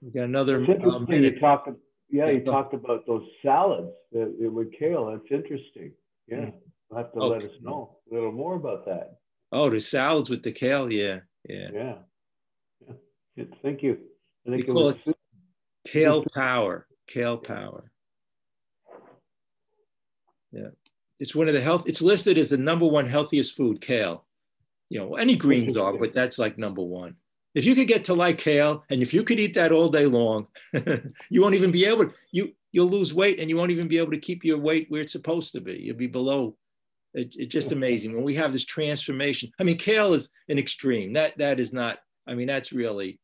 We got another. Interesting. you talked, yeah, you talked about those salads that, with kale. That's interesting. Yeah, mm. you'll have to let us know a little more about that. Oh, the salads with the kale. Yeah, yeah, yeah. yeah. Thank you. I think it was it kale power. Kale power. Yeah, it's one of the health. It's listed as the number one healthiest food. Kale. You know, any greens are, but that's like number one. If you could get to like kale, and if you could eat that all day long, you won't even be able to. You you'll lose weight, and you won't even be able to keep your weight where it's supposed to be. You'll be below. It, it's just amazing when we have this transformation. I mean, kale is an extreme. That that is not. I mean, that's really.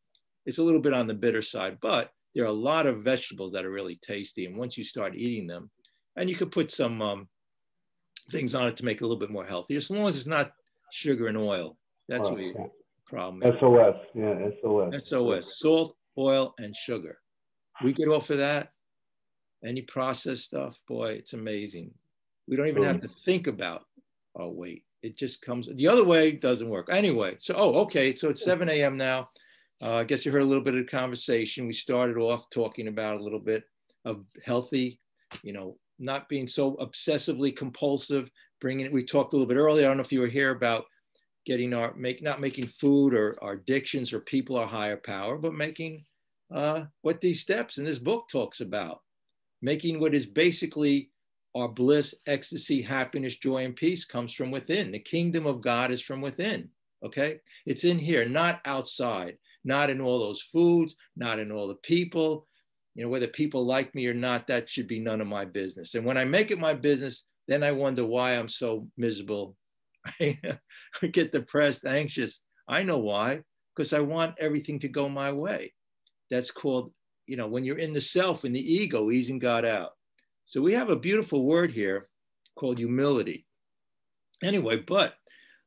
It's a little bit on the bitter side, but there are a lot of vegetables that are really tasty, and once you start eating them, and you could put some um, things on it to make it a little bit more healthy, as long as it's not sugar and oil. That's oh, what you problem. SOS, yeah, SOS. SOS, salt, oil, and sugar. We get off of that. Any processed stuff, boy, it's amazing. We don't even have to think about our weight. It just comes. The other way doesn't work. Anyway, so, oh, okay. So it's 7 a.m. now. Uh, I guess you heard a little bit of the conversation. We started off talking about a little bit of healthy, you know, not being so obsessively compulsive, bringing it. We talked a little bit earlier. I don't know if you were here about getting our make not making food or our addictions or people our higher power, but making uh, what these steps in this book talks about, making what is basically our bliss, ecstasy, happiness, joy, and peace comes from within. The kingdom of God is from within. Okay, it's in here, not outside, not in all those foods, not in all the people. You know, whether people like me or not, that should be none of my business. And when I make it my business, then I wonder why I'm so miserable I get depressed, anxious. I know why, because I want everything to go my way. That's called, you know, when you're in the self and the ego, easing God out. So we have a beautiful word here called humility. Anyway, but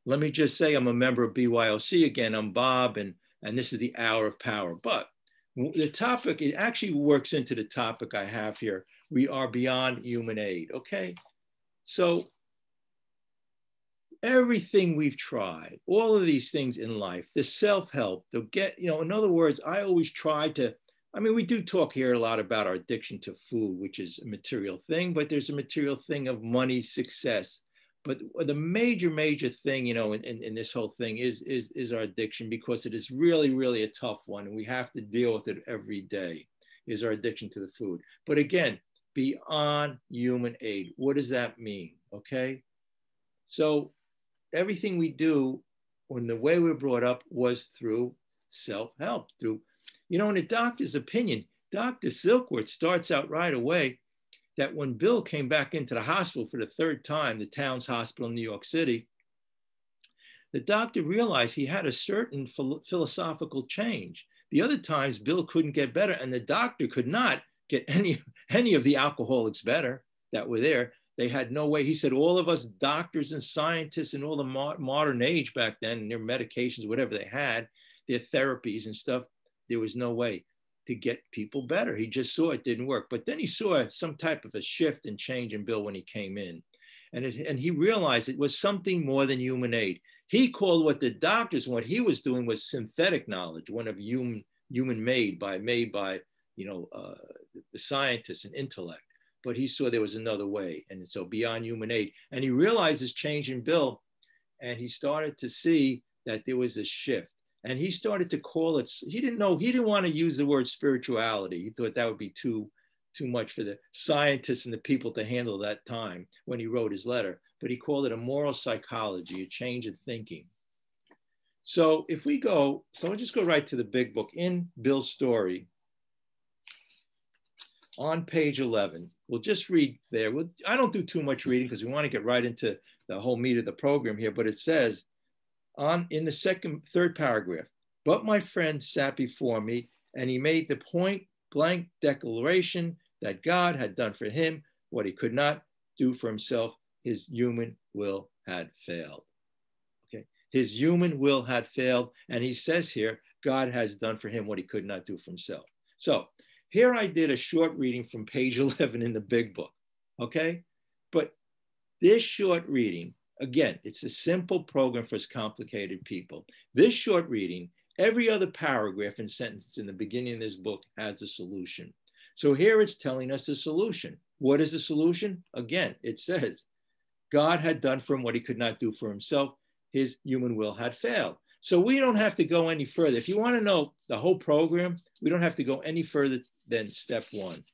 let me just say I'm a member of BYOC again. I'm Bob, and, and this is the hour of power. But the topic, it actually works into the topic I have here. We are beyond human aid, okay? So everything we've tried, all of these things in life, the self-help, the get, you know, in other words, I always try to, I mean, we do talk here a lot about our addiction to food, which is a material thing, but there's a material thing of money, success. But the major, major thing, you know, in, in, in this whole thing is, is, is our addiction because it is really, really a tough one. And we have to deal with it every day, is our addiction to the food. But again, beyond human aid. What does that mean? Okay. So everything we do when the way we are brought up was through self-help, through, you know, in a doctor's opinion, Dr. Silkworth starts out right away that when Bill came back into the hospital for the third time, the Towns Hospital in New York City, the doctor realized he had a certain philosophical change. The other times, Bill couldn't get better, and the doctor could not get any, any of the alcoholics better that were there. They had no way. He said, all of us doctors and scientists in all the mo- modern age back then, their medications, whatever they had, their therapies and stuff, there was no way to get people better. He just saw it didn't work. But then he saw some type of a shift and change in Bill when he came in. And, it, and he realized it was something more than human aid. He called what the doctors, what he was doing was synthetic knowledge, one of human, human made by, made by, you know, uh, the scientists and intellect but he saw there was another way. And so beyond human aid. And he realized this change in Bill and he started to see that there was a shift. And he started to call it, he didn't know, he didn't want to use the word spirituality. He thought that would be too, too much for the scientists and the people to handle that time when he wrote his letter. But he called it a moral psychology, a change in thinking. So if we go, so I'll just go right to the big book in Bill's story on page 11 we'll just read there. We'll, I don't do too much reading because we want to get right into the whole meat of the program here, but it says on in the second, third paragraph, but my friend sat before me and he made the point blank declaration that God had done for him what he could not do for himself. His human will had failed. Okay. His human will had failed. And he says here, God has done for him what he could not do for himself. So here I did a short reading from page 11 in the big book, okay? But this short reading, again, it's a simple program for complicated people. This short reading Every other paragraph and sentence in the beginning of this book has a solution. So here it's telling us the solution. What is the solution? Again, it says, God had done for him what he could not do for himself. His human will had failed. So we don't have to go any further. If you want to know the whole program, we don't have to go any further than step one.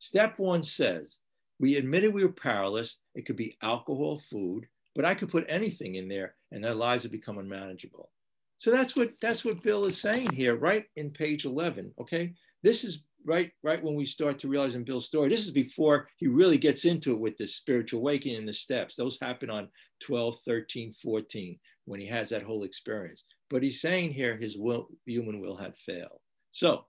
Step one says, we admitted we were powerless. It could be alcohol, food, but I could put anything in there and their lives would become unmanageable. So that's what that's what Bill is saying here, right in page 11. Okay, this is right right when we start to realize in Bill's story. This is before he really gets into it with the spiritual awakening and the steps. Those happen on 12, 13, 14 when he has that whole experience. But he's saying here his will, human will had failed. So,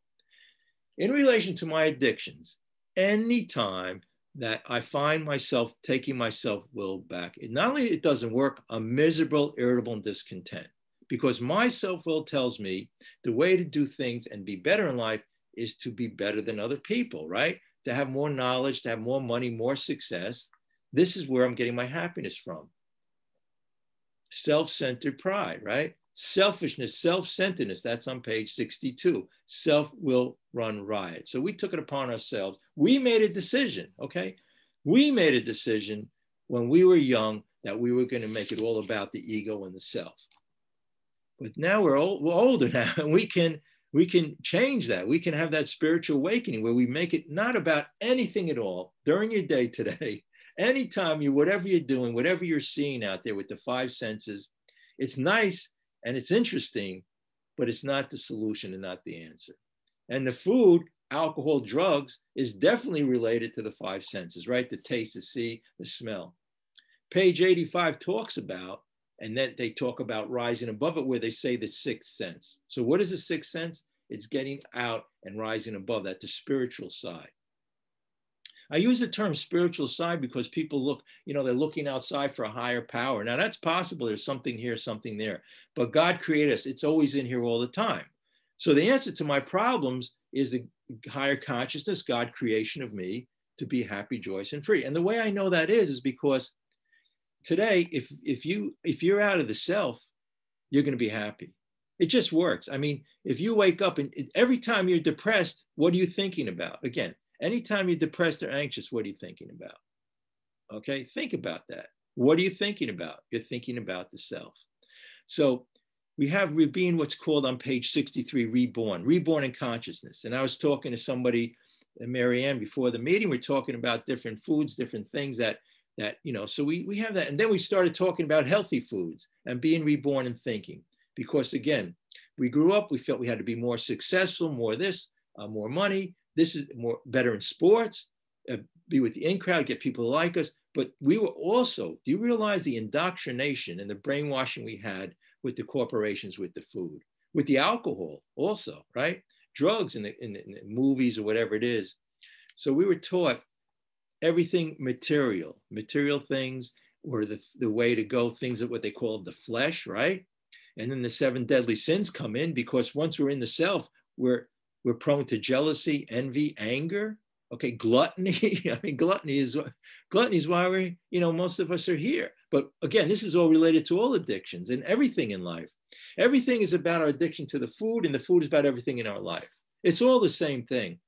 in relation to my addictions, anytime that I find myself taking my self will back, it, not only it doesn't work, I'm miserable, irritable, and discontent because my self will tells me the way to do things and be better in life is to be better than other people, right? To have more knowledge, to have more money, more success. This is where I'm getting my happiness from. Self centered pride, right? Selfishness, self centeredness, that's on page 62. Self will run riot. So we took it upon ourselves. We made a decision, okay? We made a decision when we were young that we were going to make it all about the ego and the self. But now we're, old, we're older now, and we can we can change that. We can have that spiritual awakening where we make it not about anything at all during your day today. Anytime you, whatever you're doing, whatever you're seeing out there with the five senses, it's nice and it's interesting, but it's not the solution and not the answer. And the food, alcohol, drugs is definitely related to the five senses, right? The taste, the see, the smell. Page 85 talks about and then they talk about rising above it, where they say the sixth sense. So, what is the sixth sense? It's getting out and rising above that, the spiritual side. I use the term spiritual side because people look, you know, they're looking outside for a higher power. Now, that's possible. There's something here, something there. But God created us, it's always in here all the time. So, the answer to my problems is the higher consciousness, God creation of me to be happy, joyous, and free. And the way I know that is, is because today if if you if you're out of the self you're going to be happy it just works i mean if you wake up and every time you're depressed what are you thinking about again anytime you're depressed or anxious what are you thinking about? Okay think about that. What are you thinking about? You're thinking about the self. So we have we being what's called on page 63 reborn reborn in consciousness. And i was talking to somebody marianne before the meeting. We're talking about different foods different things that that you know so we we have that. And then we started talking about healthy foods and being reborn in thinking. Because again we grew up we felt we had to be more successful more this uh, more money this is more better in sports uh, be with the in crowd get people to like us. But we were also do you realize the indoctrination and the brainwashing we had with the corporations with the food with the alcohol also right? Drugs in the, in the, in the movies or whatever it is. So we were taught everything material, material things were the, the way to go, things that what they call the flesh, right? And then the seven deadly sins come in because once we're in the self, we're we're prone to jealousy, envy, anger. Okay, gluttony. I mean, gluttony is gluttony is why we, you know, most of us are here. But again, this is all related to all addictions and everything in life. Everything is about our addiction to the food, and the food is about everything in our life. It's all the same thing.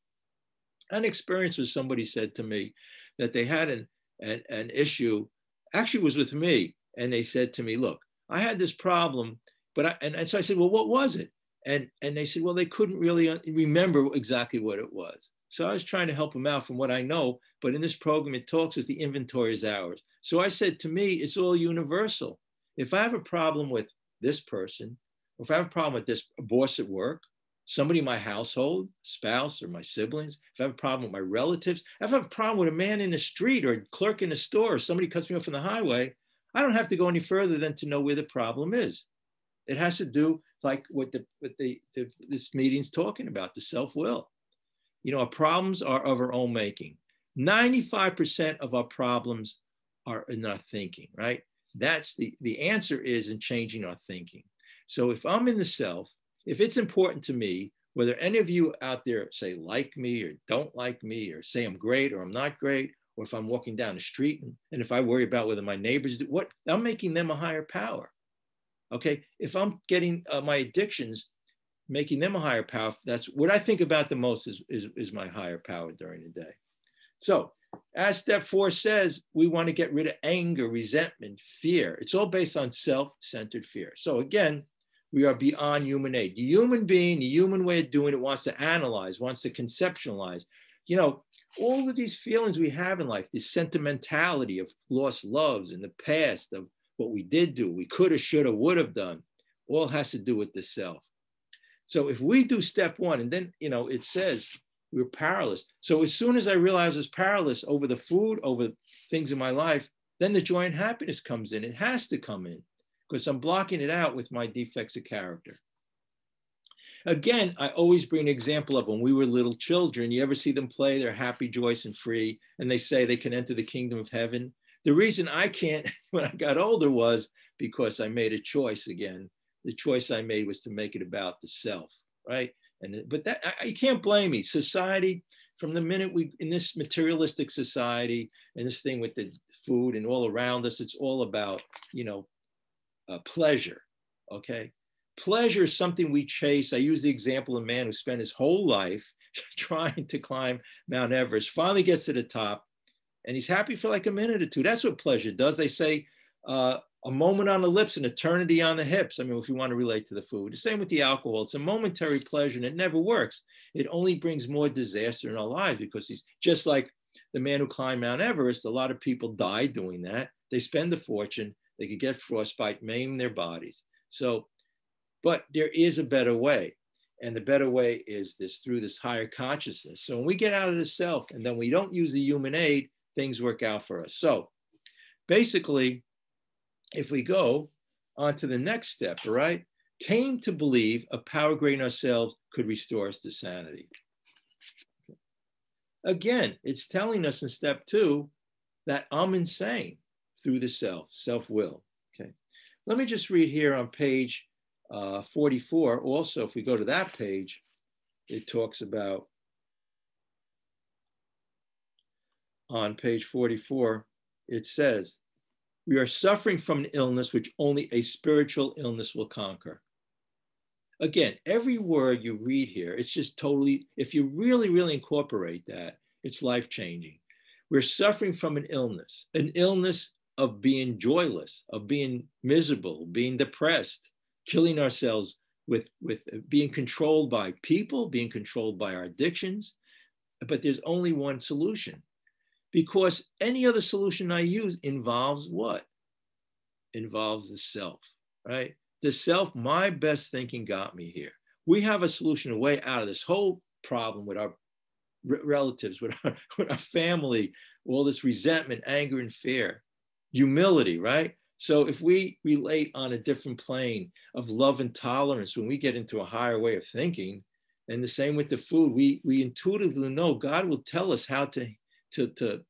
An experience where somebody said to me, that they had an, an, an issue, actually was with me. And they said to me, look, I had this problem, but I, and, and so I said, well, what was it? And, and they said, well, they couldn't really uh, remember exactly what it was. So I was trying to help them out from what I know, but in this program, it talks as the inventory is ours. So I said to me, it's all universal. If I have a problem with this person, or if I have a problem with this boss at work, somebody in my household, spouse or my siblings, if I have a problem with my relatives, if I have a problem with a man in the street or a clerk in a store, or somebody cuts me off on the highway, I don't have to go any further than to know where the problem is. It has to do like what the what the, the this meeting's talking about, the self-will. You know, our problems are of our own making. 95% of our problems are in our thinking, right? That's the the answer is in changing our thinking. So if I'm in the self, if it's important to me, whether any of you out there say like me or don't like me or say I'm great or I'm not great, or if I'm walking down the street and, and if I worry about whether my neighbors do what, I'm making them a higher power. Okay, if I'm getting uh, my addictions, making them a higher power, that's what I think about the most is, is, is my higher power during the day. So as step four says, we want to get rid of anger, resentment, fear. It's all based on self-centered fear. So again, we are beyond human aid. The human being, the human way of doing it wants to analyze, wants to conceptualize. You know, all of these feelings we have in life, this sentimentality of lost loves in the past, of what we did do, we could have, should have, would have done, all has to do with the self. So if we do step one, and then, you know, it says we're powerless. So as soon as I realize I was powerless over the food, over things in my life, then the joy and happiness comes in. It has to come in because I'm blocking it out with my defects of character. Again, I always bring an example of when we were little children. You ever see them play? They're happy, joyous, and free, and they say they can enter the kingdom of heaven. The reason I can't when I got older was because I made a choice again. The choice I made was to make it about the self, right? And but that I, you can't blame me. Society, from the minute we in this materialistic society and this thing with the food and all around us, it's all about you know uh, pleasure. Okay. Pleasure is something we chase. I use the example of a man who spent his whole life trying to climb Mount Everest, finally gets to the top, and he's happy for like a minute or two. That's what pleasure does. They say uh, a moment on the lips, an eternity on the hips. I mean, if you want to relate to the food, the same with the alcohol. It's a momentary pleasure and it never works. It only brings more disaster in our lives because he's just like the man who climbed Mount Everest. A lot of people die doing that. They spend a fortune they could get frostbite, maim their bodies. So, but there is a better way. And the better way is this through this higher consciousness. So when we get out of the self and then we don't use the human aid, things work out for us. So basically, if we go on to the next step, all right, came to believe a power greater than ourselves could restore us to sanity. Again, it's telling us in step two that I'm insane through the self, self will. Okay. Let me just read here on page uh, 44. Also, if we go to that page, it talks about on page 44, it says, We are suffering from an illness which only a spiritual illness will conquer. Again, every word you read here, it's just totally, if you really, really incorporate that, it's life changing. We're suffering from an illness, an illness of being joyless, of being miserable, being depressed, killing ourselves with, with being controlled by people, being controlled by our addictions. But there's only one solution because any other solution I use involves what? Involves the self, right? The self, my best thinking got me here. We have a solution, a way out of this whole problem with our relatives, with our, with our family, all this resentment, anger, and fear humility, right? So if we relate on a different plane of love and tolerance, when we get into a higher way of thinking, and the same with the food, we we intuitively know God will tell us how to to to,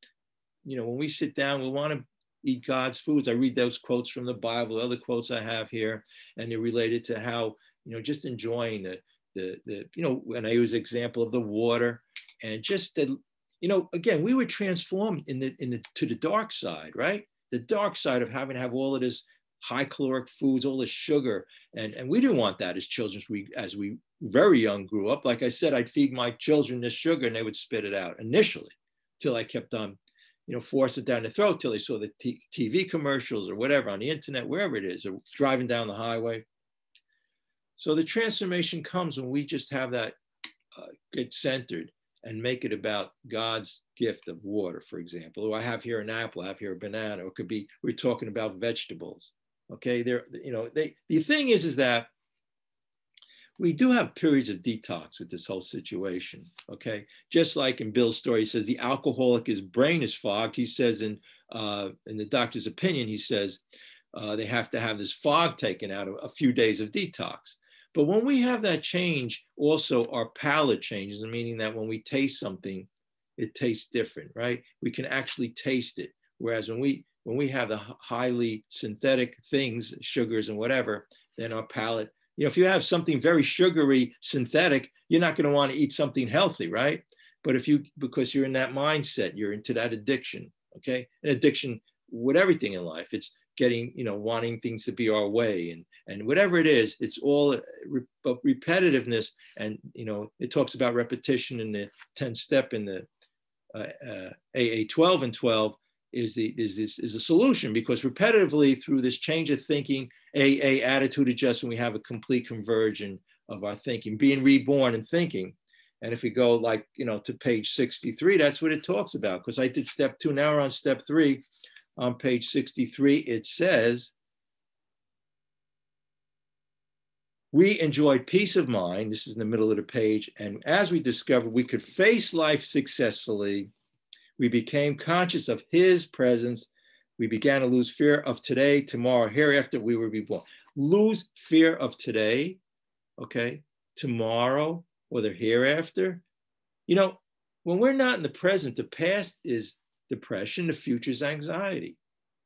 you know, when we sit down, we want to eat God's foods. I read those quotes from the Bible, other quotes I have here, and they're related to how you know just enjoying the the the you know, and I use example of the water and just the you know again we were transformed in the in the to the dark side, right? the dark side of having to have all of this high caloric foods, all this sugar. And, and we didn't want that as children as we, as we very young grew up. Like I said, I'd feed my children this sugar and they would spit it out initially till I kept on, you know, force it down the throat till they saw the t- TV commercials or whatever on the internet, wherever it is, or driving down the highway. So the transformation comes when we just have that uh, get centered and make it about God's gift of water, for example. Or I have here an apple, I have here a banana, or it could be we're talking about vegetables. Okay, there, you know, they the thing is, is that we do have periods of detox with this whole situation. Okay, just like in Bill's story, he says the alcoholic, his brain is fogged. He says in uh, in the doctor's opinion, he says uh, they have to have this fog taken out of a few days of detox. But when we have that change, also our palate changes, meaning that when we taste something, it tastes different, right? We can actually taste it. Whereas when we when we have the highly synthetic things, sugars and whatever, then our palate, you know, if you have something very sugary, synthetic, you're not going to want to eat something healthy, right? But if you, because you're in that mindset, you're into that addiction, okay? An addiction with everything in life. It's getting, you know, wanting things to be our way and and whatever it is, it's all repetitiveness. And you know, it talks about repetition in the 10 step in the uh, uh, AA 12 and 12 is the is this is a solution because repetitively through this change of thinking, AA attitude adjustment, we have a complete conversion of our thinking, being reborn and thinking. And if we go like, you know, to page 63, that's what it talks about. Because I did step two, now we're on step three. On page 63, it says, we enjoyed peace of mind. This is in the middle of the page. And as we discovered we could face life successfully, we became conscious of his presence. We began to lose fear of today, tomorrow, hereafter we will be born. Lose fear of today, okay, tomorrow, or the hereafter. You know, when we're not in the present, the past is depression, the future is anxiety.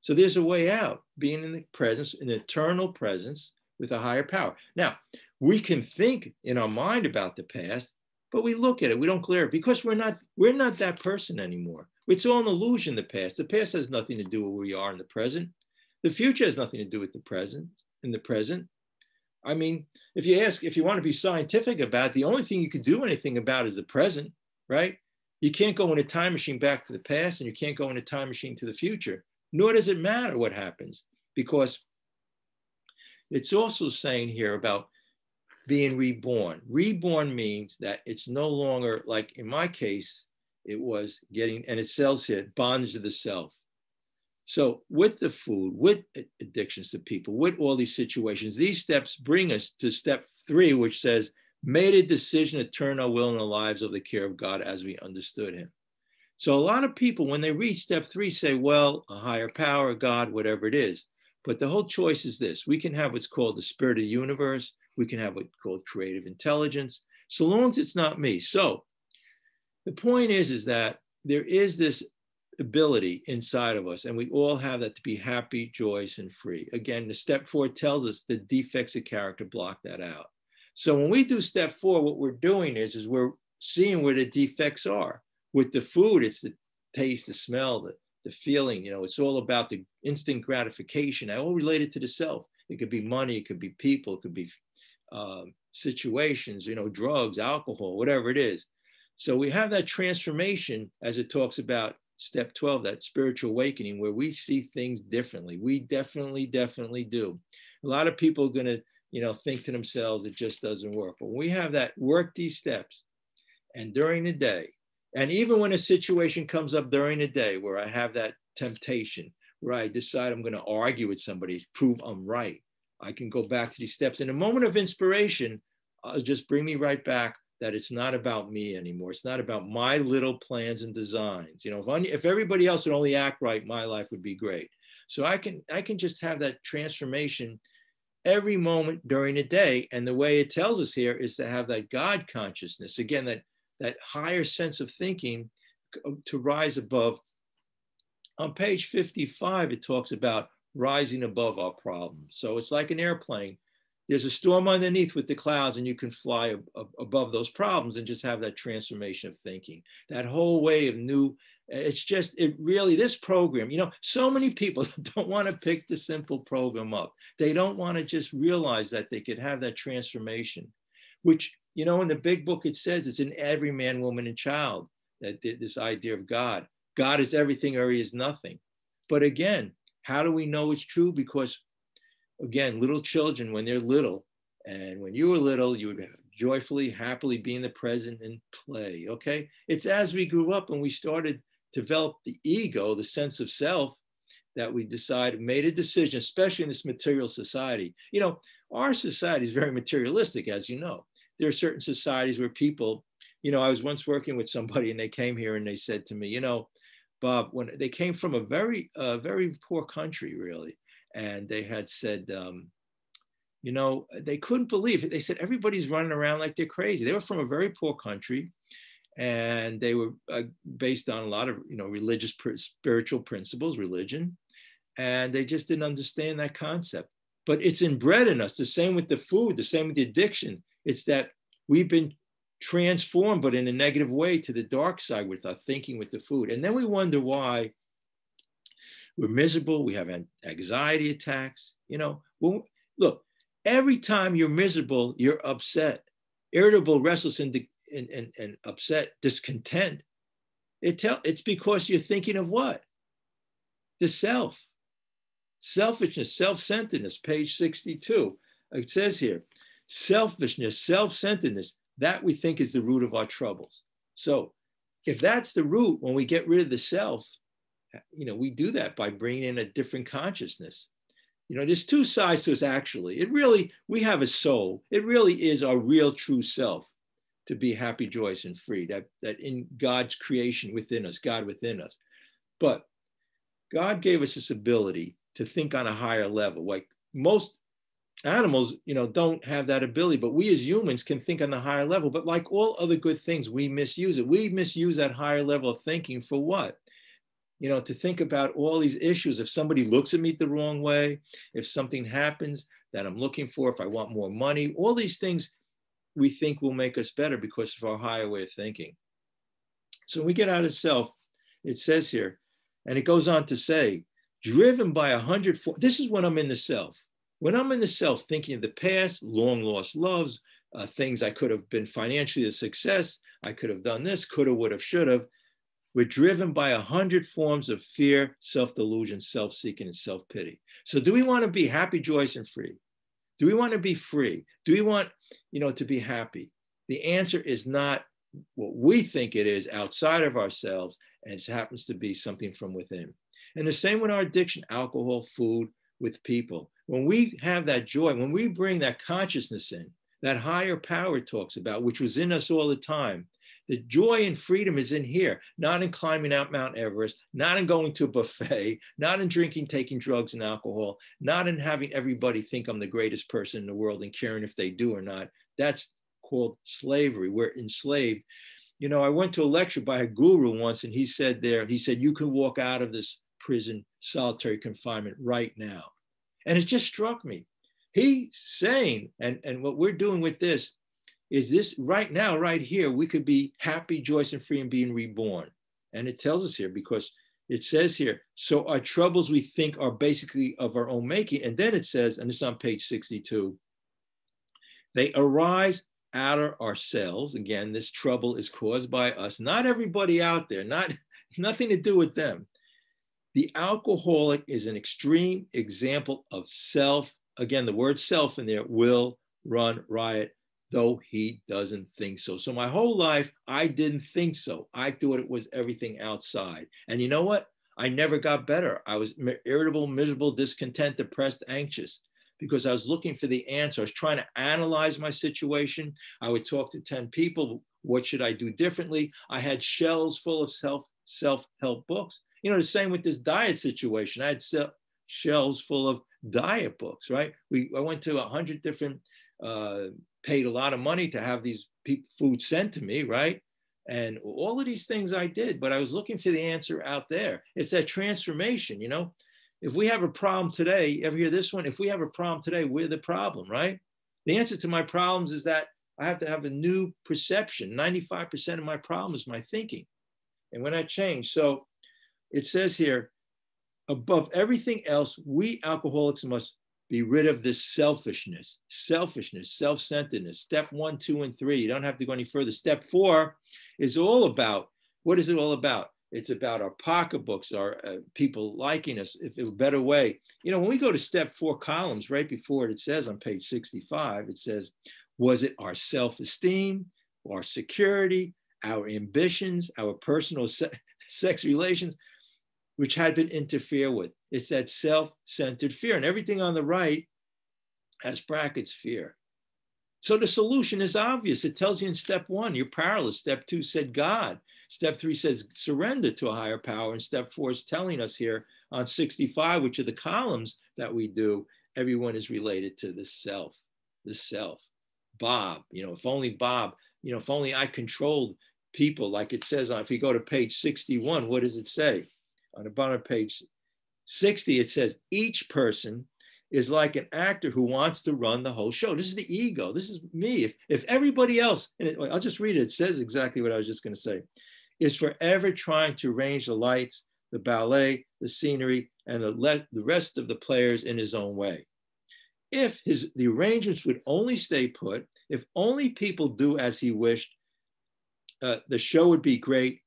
So there's a way out, being in the presence, an eternal presence with a higher power. Now, we can think in our mind about the past, but we look at it, we don't clear it because we're not we're not that person anymore. It's all an illusion, the past. The past has nothing to do with where we are in the present. The future has nothing to do with the present, in the present. I mean, if you ask, if you want to be scientific about it, the only thing you can do anything about is the present, right? You can't go in a time machine back to the past and you can't go in a time machine to the future, nor does it matter what happens because it's also saying here about being reborn. Reborn means that it's no longer like in my case, it was getting, and it sells here, bondage to the self. So with the food, with addictions to people, with all these situations, these steps bring us to step three, which says, made a decision to turn our will and our lives of the care of God as we understood him. So a lot of people, when they reach step three, say, well, a higher power, God, whatever it is. But the whole choice is this. We can have what's called the spirit of the universe. We can have what's called creative intelligence, so long as it's not me. So the point is, is that there is this ability inside of us, and we all have that to be happy, joyous, and free. Again, the step four tells us the defects of character block that out. So when we do step four, what we're doing is, is we're seeing where the defects are. With the food, it's the taste, the smell, the, the feeling, you know, it's all about the instant gratification, all related to the self. It could be money, it could be people, it could be um, situations, you know, drugs, alcohol, whatever it is. So we have that transformation as it talks about step 12, that spiritual awakening, where we see things differently. We definitely, definitely do. A lot of people are going to, you know, think to themselves, it just doesn't work. But we have that work these steps. And during the day, and even when a situation comes up during the day where I have that temptation, where I decide I'm going to argue with somebody, prove I'm right, I can go back to these steps. In a moment of inspiration, uh, just bring me right back that it's not about me anymore. It's not about my little plans and designs. You know, if, if everybody else would only act right, my life would be great. So I can I can just have that transformation every moment during the day. And the way it tells us here is to have that God consciousness. Again, that that higher sense of thinking to rise above. On page 55, it talks about rising above our problems. So it's like an airplane. There's a storm underneath with the clouds and you can fly ab- ab- above those problems and just have that transformation of thinking. That whole way of new it's just it really this program you know so many people don't want to pick the simple program up. They don't want to just realize that they could have that transformation which you know in the big book it says it's in every man woman and child that this idea of god. God is everything or he is nothing. But again how do we know it's true because again, little children, when they're little, and when you were little, you would joyfully, happily be in the present and play. Okay. It's as we grew up and we started to develop the ego, the sense of self, that we decided, made a decision, especially in this material society. You know, our society is very materialistic, as you know. There are certain societies where people, you know, I was once working with somebody and they came here and they said to me, you know, Bob, when they came from a very, uh, very poor country, really, and they had said, um, you know, they couldn't believe it. They said everybody's running around like they're crazy. They were from a very poor country, and they were uh, based on a lot of you know religious spiritual principles, religion, and they just didn't understand that concept. But it's inbred in us. The same with the food. The same with the addiction. It's that we've been transformed, but in a negative way, to the dark side with our thinking with the food, and then we wonder why we're miserable. We have anxiety attacks. You know, well, look, Every time you're miserable, you're upset, irritable, restless, and, and, and, and upset, discontent. It tell, it's because you're thinking of what? The self. Selfishness, self centeredness, page 62. It says here selfishness, self centeredness, that we think is the root of our troubles. So if that's the root, when we get rid of the self, you know, we do that by bringing in a different consciousness. You know, there's two sides to us actually. It really, we have a soul. It really is our real true self to be happy, joyous, and free, that, that in God's creation within us, God within us. But God gave us this ability to think on a higher level. Like most animals, you know, don't have that ability, but we as humans can think on the higher level. But like all other good things, we misuse it. We misuse that higher level of thinking for what? You know, to think about all these issues. If somebody looks at me the wrong way, if something happens that I'm looking for, if I want more money, all these things we think will make us better because of our higher way of thinking. So when we get out of self, it says here, and it goes on to say, driven by a hundred, this is when I'm in the self when I'm in the self thinking of the past, long lost loves, uh, things I could have been financially a success, I could have done this, could have, would have, should have, we're driven by a hundred forms of fear, self-delusion, self-seeking, and self-pity. So do we want to be happy, joyous, and free? Do we want to be free? Do we want, you know, to be happy? The answer is not what we think it is outside of ourselves, and it happens to be something from within. And the same with our addiction, alcohol, food, with people. When we have that joy, when we bring that consciousness in, that higher power talks about, which was in us all the time, the joy and freedom is in here, not in climbing out Mount Everest, not in going to a buffet, not in drinking, taking drugs and alcohol, not in having everybody think I'm the greatest person in the world and caring if they do or not. That's called slavery. We're enslaved. You know, I went to a lecture by a guru once, and he said there, he said, you can walk out of this prison, solitary confinement right now. And it just struck me. He's saying, and, and what we're doing with this is this right now, right here, we could be happy, joyous, and free and being reborn. And it tells us here because it says here, so our troubles we think are basically of our own making. And then it says, and it's on page 62, they arise out of ourselves. Again, this trouble is caused by us, not everybody out there, not nothing to do with them. The alcoholic is an extreme example of self. Again, the word self in there will run riot, though he doesn't think so. So my whole life, I didn't think so. I thought it was everything outside. And you know what? I never got better. I was irritable, miserable, discontent, depressed, anxious because I was looking for the answer. I was trying to analyze my situation. I would talk to 10 people. What should I do differently? I had shelves full of self self help books. You know, the same with this diet situation. I had shelves full of diet books, right? We I went to a hundred different, uh, paid a lot of money to have these people, food sent to me, right? And all of these things I did, but I was looking for the answer out there. It's that transformation, you know. If we have a problem today, ever hear this one? If we have a problem today, we're the problem, right? The answer to my problems is that I have to have a new perception. 95% of my problem is my thinking. And when I change, so it says here, above everything else, we alcoholics must be rid of this selfishness, selfishness, self centeredness. Step one, two, and three. You don't have to go any further. Step four is all about what is it all about? It's about our pocketbooks, our uh, people liking us, if a better way. You know, when we go to step four columns, right before it, it says on page 65, it says, was it our self esteem, our security, our ambitions, our personal se- sex relations? Which had been interfered with. It's that self centered fear. And everything on the right has brackets fear. So the solution is obvious. It tells you in step one, you're powerless. Step two said God. Step three says surrender to a higher power. And step four is telling us here on 65, which are the columns that we do, everyone is related to the self, the self. Bob, you know, if only Bob, you know, if only I controlled people, like it says on, if you go to page 61, what does it say? On the bottom page 60, it says, each person is like an actor who wants to run the whole show. This is the ego. This is me. If, if everybody else, and it, I'll just read it, it says exactly what I was just going to say, is forever trying to arrange the lights, the ballet, the scenery, and the, le- the rest of the players in his own way. if his the arrangements would only stay put, if only people do as he wished, uh, the show would be great.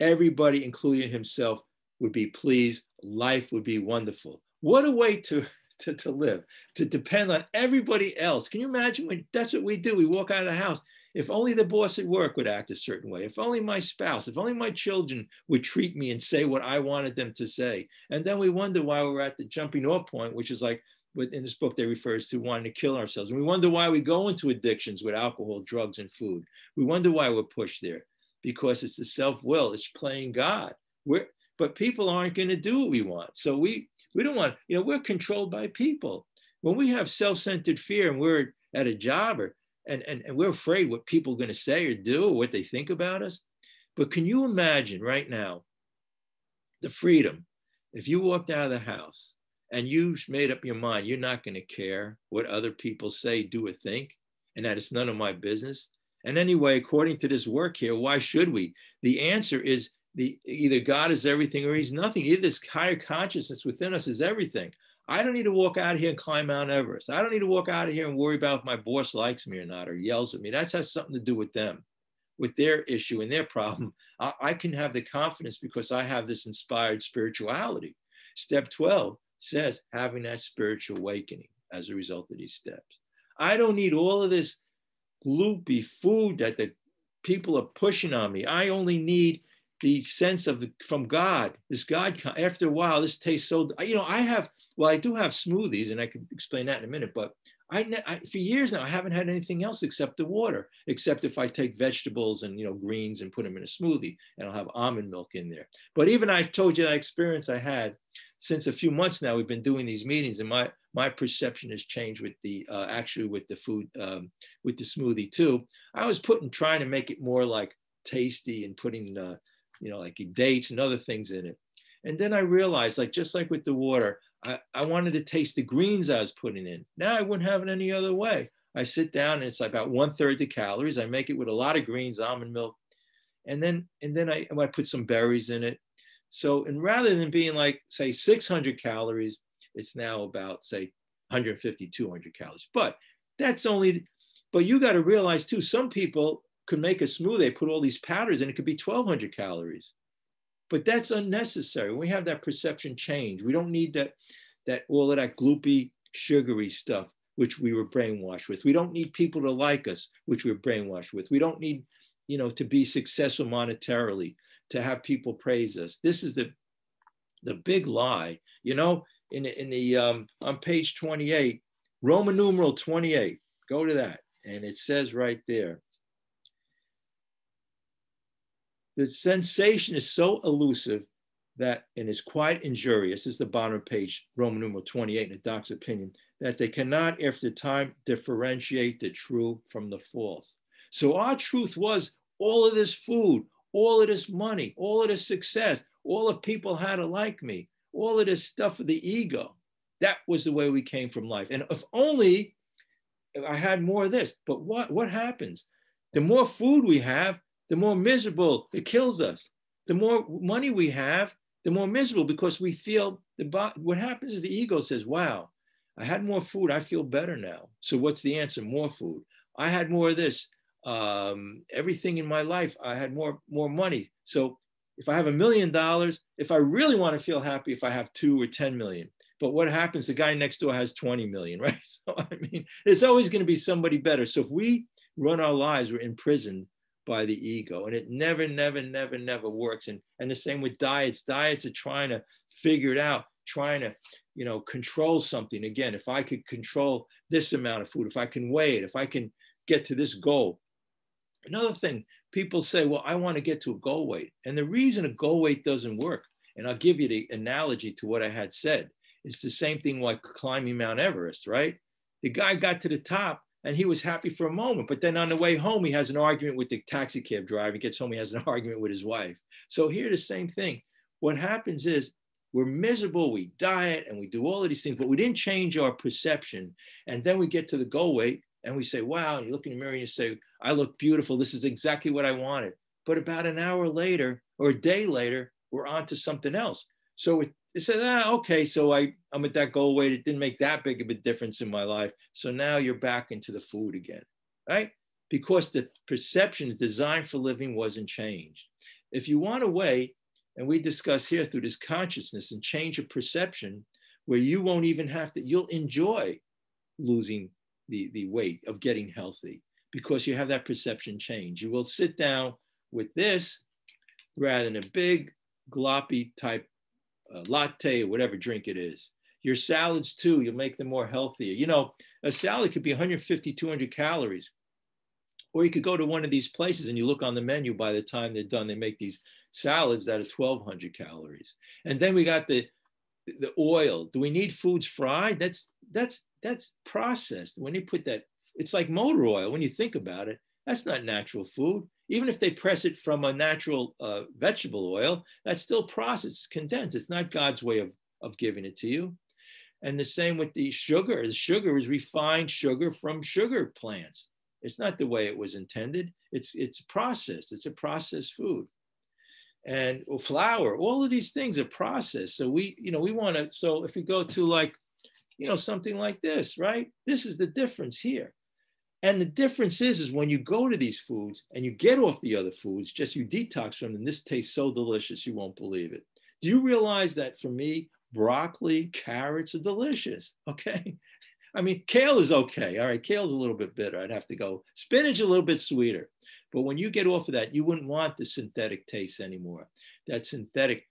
Everybody, including himself, would be pleased. Life would be wonderful. What a way to, to, to live, to depend on everybody else. Can you imagine when that's what we do? We walk out of the house. If only the boss at work would act a certain way, if only my spouse, if only my children would treat me and say what I wanted them to say. And then we wonder why we're at the jumping off point, which is like in this book they refers to wanting to kill ourselves. And we wonder why we go into addictions with alcohol, drugs, and food. We wonder why we're pushed there because it's the self-will, it's playing God. We're, but people aren't going to do what we want. So we we don't want, you know, we're controlled by people. When we have self-centered fear and we're at a job or and, and, and we're afraid what people are going to say or do or what they think about us. But can you imagine right now the freedom if you walked out of the house and you made up your mind you're not going to care what other people say, do, or think, and that it's none of my business? And anyway, according to this work here, why should we? The answer is the either God is everything or he's nothing. Either this higher consciousness within us is everything. I don't need to walk out of here and climb Mount Everest. I don't need to walk out of here and worry about if my boss likes me or not or yells at me. That has something to do with them, with their issue and their problem. I, I can have the confidence because I have this inspired spirituality. Step 12 says having that spiritual awakening as a result of these steps. I don't need all of this gloopy food that the people are pushing on me. I only need the sense of the, from God, this God, after a while, this tastes so, you know, I have, well, I do have smoothies and I can explain that in a minute, but I, I, for years now, I haven't had anything else except the water, except if I take vegetables and, you know, greens and put them in a smoothie and I'll have almond milk in there. But even I told you that experience I had since a few months now, we've been doing these meetings and my, my perception has changed with the, uh, actually with the food, um, with the smoothie too. I was putting, trying to make it more like tasty and putting, uh, you know, like dates and other things in it. And then I realized, like, just like with the water, I, I wanted to taste the greens I was putting in. Now I wouldn't have it any other way. I sit down and it's about one third the calories. I make it with a lot of greens, almond milk, and then and then I, I put some berries in it. So and rather than being like say 600 calories, it's now about say 150, 200 calories. But that's only. But you got to realize too, some people could make a smoothie, they put all these powders and it could be 1200 calories. But that's unnecessary. We have that perception change. We don't need that, that all of that gloopy, sugary stuff, which we were brainwashed with. We don't need people to like us, which we we're brainwashed with. We don't need, you know, to be successful monetarily, to have people praise us. This is the, the big lie. You know, in, in the um, on page 28, Roman numeral 28, go to that. And it says right there, the sensation is so elusive that and is quite injurious, this is the bottom of page, Roman numeral 28 in the doc's opinion, that they cannot after time differentiate the true from the false. So our truth was all of this food, all of this money, all of this success, all the people had to like me, all of this stuff of the ego. That was the way we came from life. And if only I had more of this, but what, what happens? The more food we have, the more miserable it kills us. The more money we have, the more miserable because we feel the what happens is the ego says, wow, I had more food, I feel better now. So what's the answer? More food. I had more of this. Um, everything in my life, I had more more money. So if I have a million dollars, if I really want to feel happy, if I have two or 10 million, but what happens? The guy next door has 20 million, right? So I mean, there's always going to be somebody better. So if we run our lives, we're imprisoned by the ego and it never never never never works. And and the same with diets. Diets are trying to figure it out trying to you know control something. Again if i could control this amount of food if i can weigh it if i can get to this goal. Another thing people say well i want to get to a goal weight. And the reason a goal weight doesn't work and i'll give you the analogy to what i had said it's the same thing like climbing mount everest right? The guy got to the top and he was happy for a moment. But then on the way home, he has an argument with the taxi cab driver. He gets home, he has an argument with his wife. So here, the same thing. What happens is we're miserable, we diet, and we do all of these things, but we didn't change our perception. And then we get to the goal weight and we say, wow, and you look in the mirror and you say, I look beautiful. This is exactly what I wanted. But about an hour later or a day later, we're on to something else. So it, they said, ah, okay, so I, I'm at that goal weight. It didn't make that big of a difference in my life. So now you're back into the food again, right? Because the perception, the design for living wasn't changed. If you want a way, and we discuss here through this consciousness and change of perception, where you won't even have to, you'll enjoy losing the, the weight of getting healthy because you have that perception change. You will sit down with this rather than a big gloppy type uh, latte whatever drink it is. Your salads too, you'll make them more healthier. You know, a salad could be 150, 200 calories. Or you could go to one of these places and you look on the menu by the time they're done, they make these salads that are 1200 calories. And then we got the the oil. Do we need foods fried? That's that's that's processed. When you put that, it's like motor oil. When you think about it, that's not natural food. Even if they press it from a natural uh, vegetable oil, that's still processed, condensed. It's not God's way of, of giving it to you. And the same with the sugar. The sugar is refined sugar from sugar plants. It's not the way it was intended. It's it's processed. It's a processed food and flour all of these things are processed so we you know we want to so if we go to like you know something like this right this is the difference here and the difference is is when you go to these foods and you get off the other foods just you detox from them this tastes so delicious you won't believe it do you realize that for me broccoli carrots are delicious okay i mean kale is okay all right kale's a little bit bitter i'd have to go spinach a little bit sweeter but when you get off of that, you wouldn't want the synthetic taste anymore. That synthetic,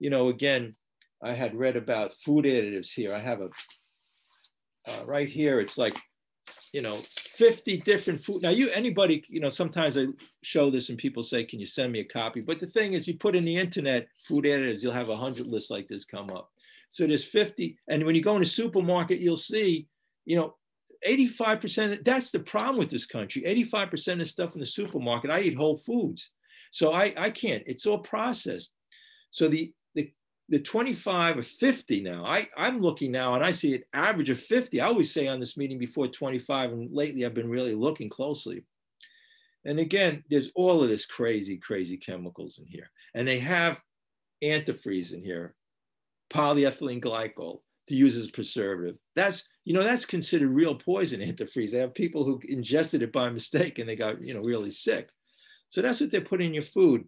you know, again, I had read about food additives here. I have a, uh, right here, it's like, you know, 50 different food. Now you, anybody, you know, sometimes I show this and people say, can you send me a copy? But the thing is you put in the internet food additives, you'll have a hundred lists like this come up. So there's 50. And when you go in a supermarket, you'll see, you know, 85%, that's the problem with this country. 85% of stuff in the supermarket, I eat whole foods. So I, I can't, it's all processed. So the, the, the 25 or 50 now, I, I'm looking now and I see an average of 50. I always say on this meeting before 25, and lately I've been really looking closely. And again, there's all of this crazy, crazy chemicals in here. And they have antifreeze in here, polyethylene glycol to use as a preservative. That's you know, that's considered real poison antifreeze. They have people who ingested it by mistake and they got, you know, really sick. So that's what they put in your food.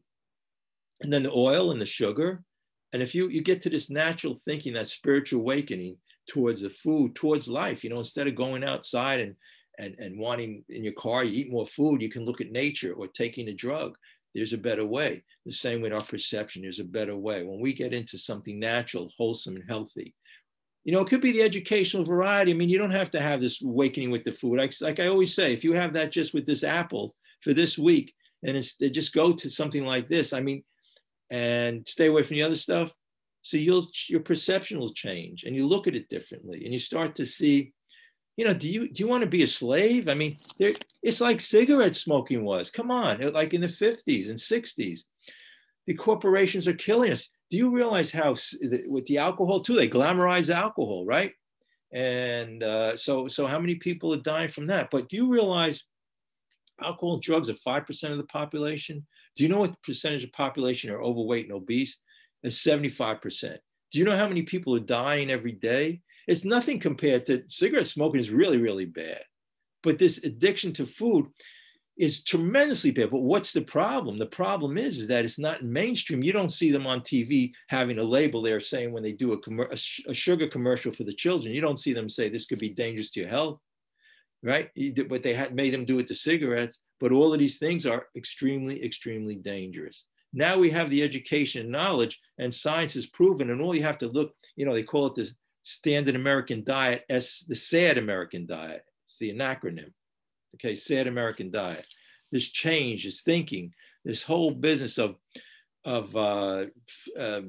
And then the oil and the sugar. And if you, you get to this natural thinking, that spiritual awakening towards the food, towards life, you know, instead of going outside and, and, and wanting in your car, you eat more food, you can look at nature or taking a drug. There's a better way. The same with our perception, there's a better way. When we get into something natural, wholesome, and healthy, you know, it could be the educational variety. I mean, you don't have to have this awakening with the food. Like, like I always say, if you have that just with this apple for this week, and it's just go to something like this. I mean, and stay away from the other stuff. So you'll your perception will change, and you look at it differently, and you start to see, you know, do you do you want to be a slave? I mean, there it's like cigarette smoking was. Come on, like in the 50s and 60s, the corporations are killing us do you realize how with the alcohol too they glamorize alcohol right and uh, so so how many people are dying from that but do you realize alcohol and drugs are 5% of the population. Do you know what percentage of population are overweight and obese? It's 75% do you know how many people are dying every day? It's nothing compared to cigarette smoking is really really bad. But this addiction to food is tremendously bad. But what's the problem? The problem is, is that it's not mainstream. You don't see them on TV having a label there saying when they do a, a, a, sugar commercial for the children, you don't see them say this could be dangerous to your health, right? But they had made them do it to cigarettes. But all of these things are extremely, extremely dangerous. Now we have the education and knowledge, and science is proven. And all you have to look, you know, they call it the standard American diet, as the sad American diet. It's the acronym okay, sad American diet. This change, this thinking, this whole business of, of uh, uh,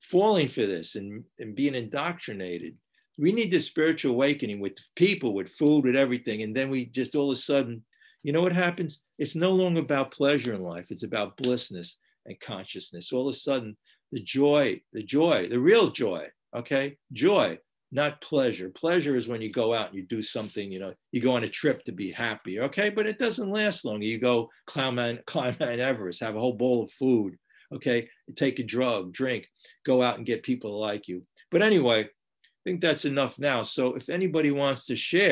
falling for this and, and being indoctrinated. We need this spiritual awakening with people, with food, with everything. And then we just all of a sudden, you know what happens? It's no longer about pleasure in life, it's about blissness and consciousness. All of a sudden, the joy, the joy, the real joy, okay? Joy not pleasure. Pleasure is when you go out and you do something, you know, you go on a trip to be happy, okay? But it doesn't last long. You go climb Mount, climb Mount Everest, have a whole bowl of food, Okay, take a drug, drink, go out and get people to like you. But anyway, think that's enough now. So if anybody wants to share.